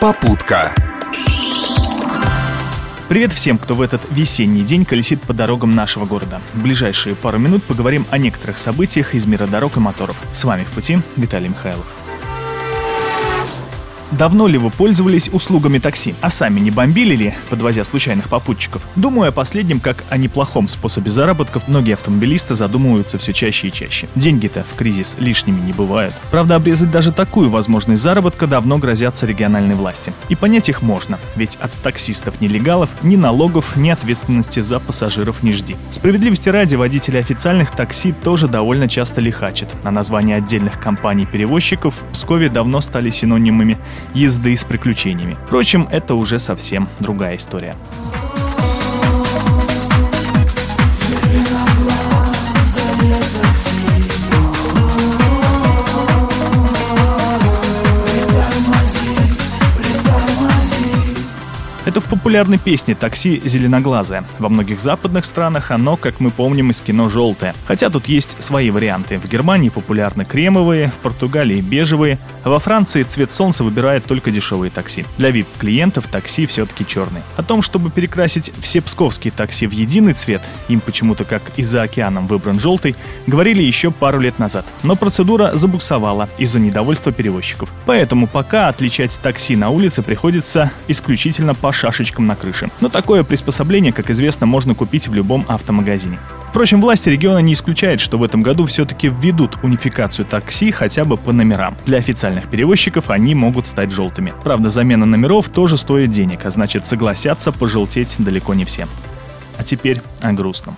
Попутка. Привет всем, кто в этот весенний день колесит по дорогам нашего города. В ближайшие пару минут поговорим о некоторых событиях из мира дорог и моторов. С вами в пути Виталий Михайлов. Давно ли вы пользовались услугами такси, а сами не бомбили ли, подвозя случайных попутчиков? Думаю о последнем, как о неплохом способе заработков, многие автомобилисты задумываются все чаще и чаще. Деньги-то в кризис лишними не бывают. Правда, обрезать даже такую возможность заработка давно грозятся региональные власти. И понять их можно, ведь от таксистов-нелегалов ни налогов, ни ответственности за пассажиров не жди. Справедливости ради, водители официальных такси тоже довольно часто лихачат, а названия отдельных компаний-перевозчиков в Пскове давно стали синонимами езды с приключениями. Впрочем, это уже совсем другая история. Популярной песне «Такси зеленоглазое». Во многих западных странах оно, как мы помним из кино, желтое. Хотя тут есть свои варианты. В Германии популярны кремовые, в Португалии бежевые, а во Франции цвет солнца выбирает только дешевые такси. Для VIP-клиентов такси все-таки черный. О том, чтобы перекрасить все псковские такси в единый цвет, им почему-то как и за океаном выбран желтый, говорили еще пару лет назад. Но процедура забуксовала из-за недовольства перевозчиков. Поэтому пока отличать такси на улице приходится исключительно по шашечкам на крыше. Но такое приспособление, как известно, можно купить в любом автомагазине. Впрочем, власти региона не исключают, что в этом году все-таки введут унификацию такси хотя бы по номерам. Для официальных перевозчиков они могут стать желтыми. Правда, замена номеров тоже стоит денег, а значит согласятся пожелтеть далеко не все. А теперь о грустном.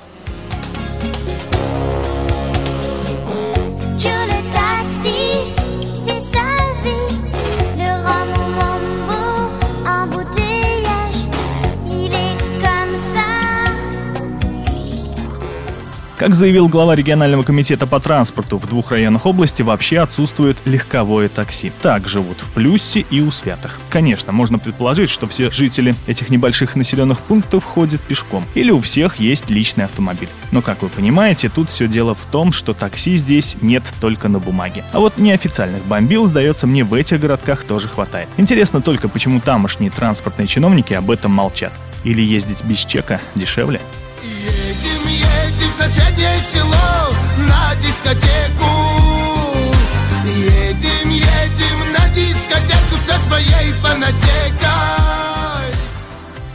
Как заявил глава регионального комитета по транспорту, в двух районах области вообще отсутствует легковое такси. Так живут в Плюсе и у Святых. Конечно, можно предположить, что все жители этих небольших населенных пунктов ходят пешком. Или у всех есть личный автомобиль. Но, как вы понимаете, тут все дело в том, что такси здесь нет только на бумаге. А вот неофициальных бомбил, сдается мне, в этих городках тоже хватает. Интересно только, почему тамошние транспортные чиновники об этом молчат. Или ездить без чека дешевле? Едем, едем в соседнее село на дискотеку. Едем, едем на дискотеку со своей фанатекой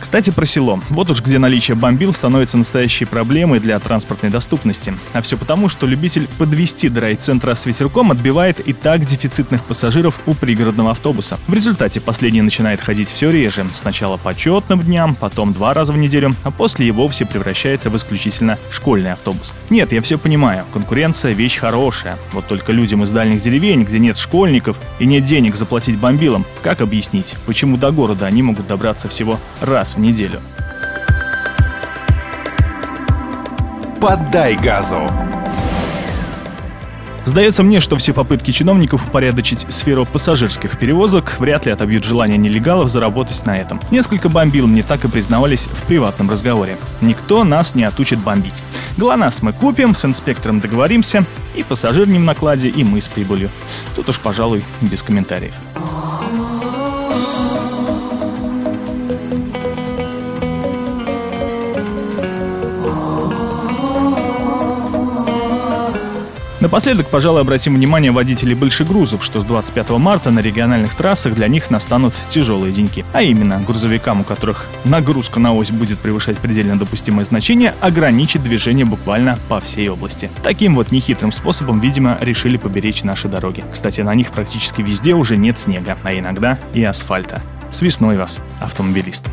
кстати, про село. Вот уж где наличие бомбил становится настоящей проблемой для транспортной доступности. А все потому, что любитель подвести до райцентра с ветерком отбивает и так дефицитных пассажиров у пригородного автобуса. В результате последний начинает ходить все реже. Сначала по четным дням, потом два раза в неделю, а после и вовсе превращается в исключительно школьный автобус. Нет, я все понимаю, конкуренция вещь хорошая. Вот только людям из дальних деревень, где нет школьников и нет денег заплатить бомбилам, как объяснить, почему до города они могут добраться всего раз в неделю. Поддай газу. Сдается мне, что все попытки чиновников упорядочить сферу пассажирских перевозок вряд ли отобьют желание нелегалов заработать на этом. Несколько бомбил мне так и признавались в приватном разговоре. Никто нас не отучит бомбить. ГЛОНАСС мы купим, с инспектором договоримся, и пассажир не в накладе, и мы с прибылью. Тут уж, пожалуй, без комментариев. Напоследок, пожалуй, обратим внимание водителей большегрузов, что с 25 марта на региональных трассах для них настанут тяжелые деньги. А именно, грузовикам, у которых нагрузка на ось будет превышать предельно допустимое значение, ограничить движение буквально по всей области. Таким вот нехитрым способом, видимо, решили поберечь наши дороги. Кстати, на них практически везде уже нет снега, а иногда и асфальта. С весной вас, автомобилисты!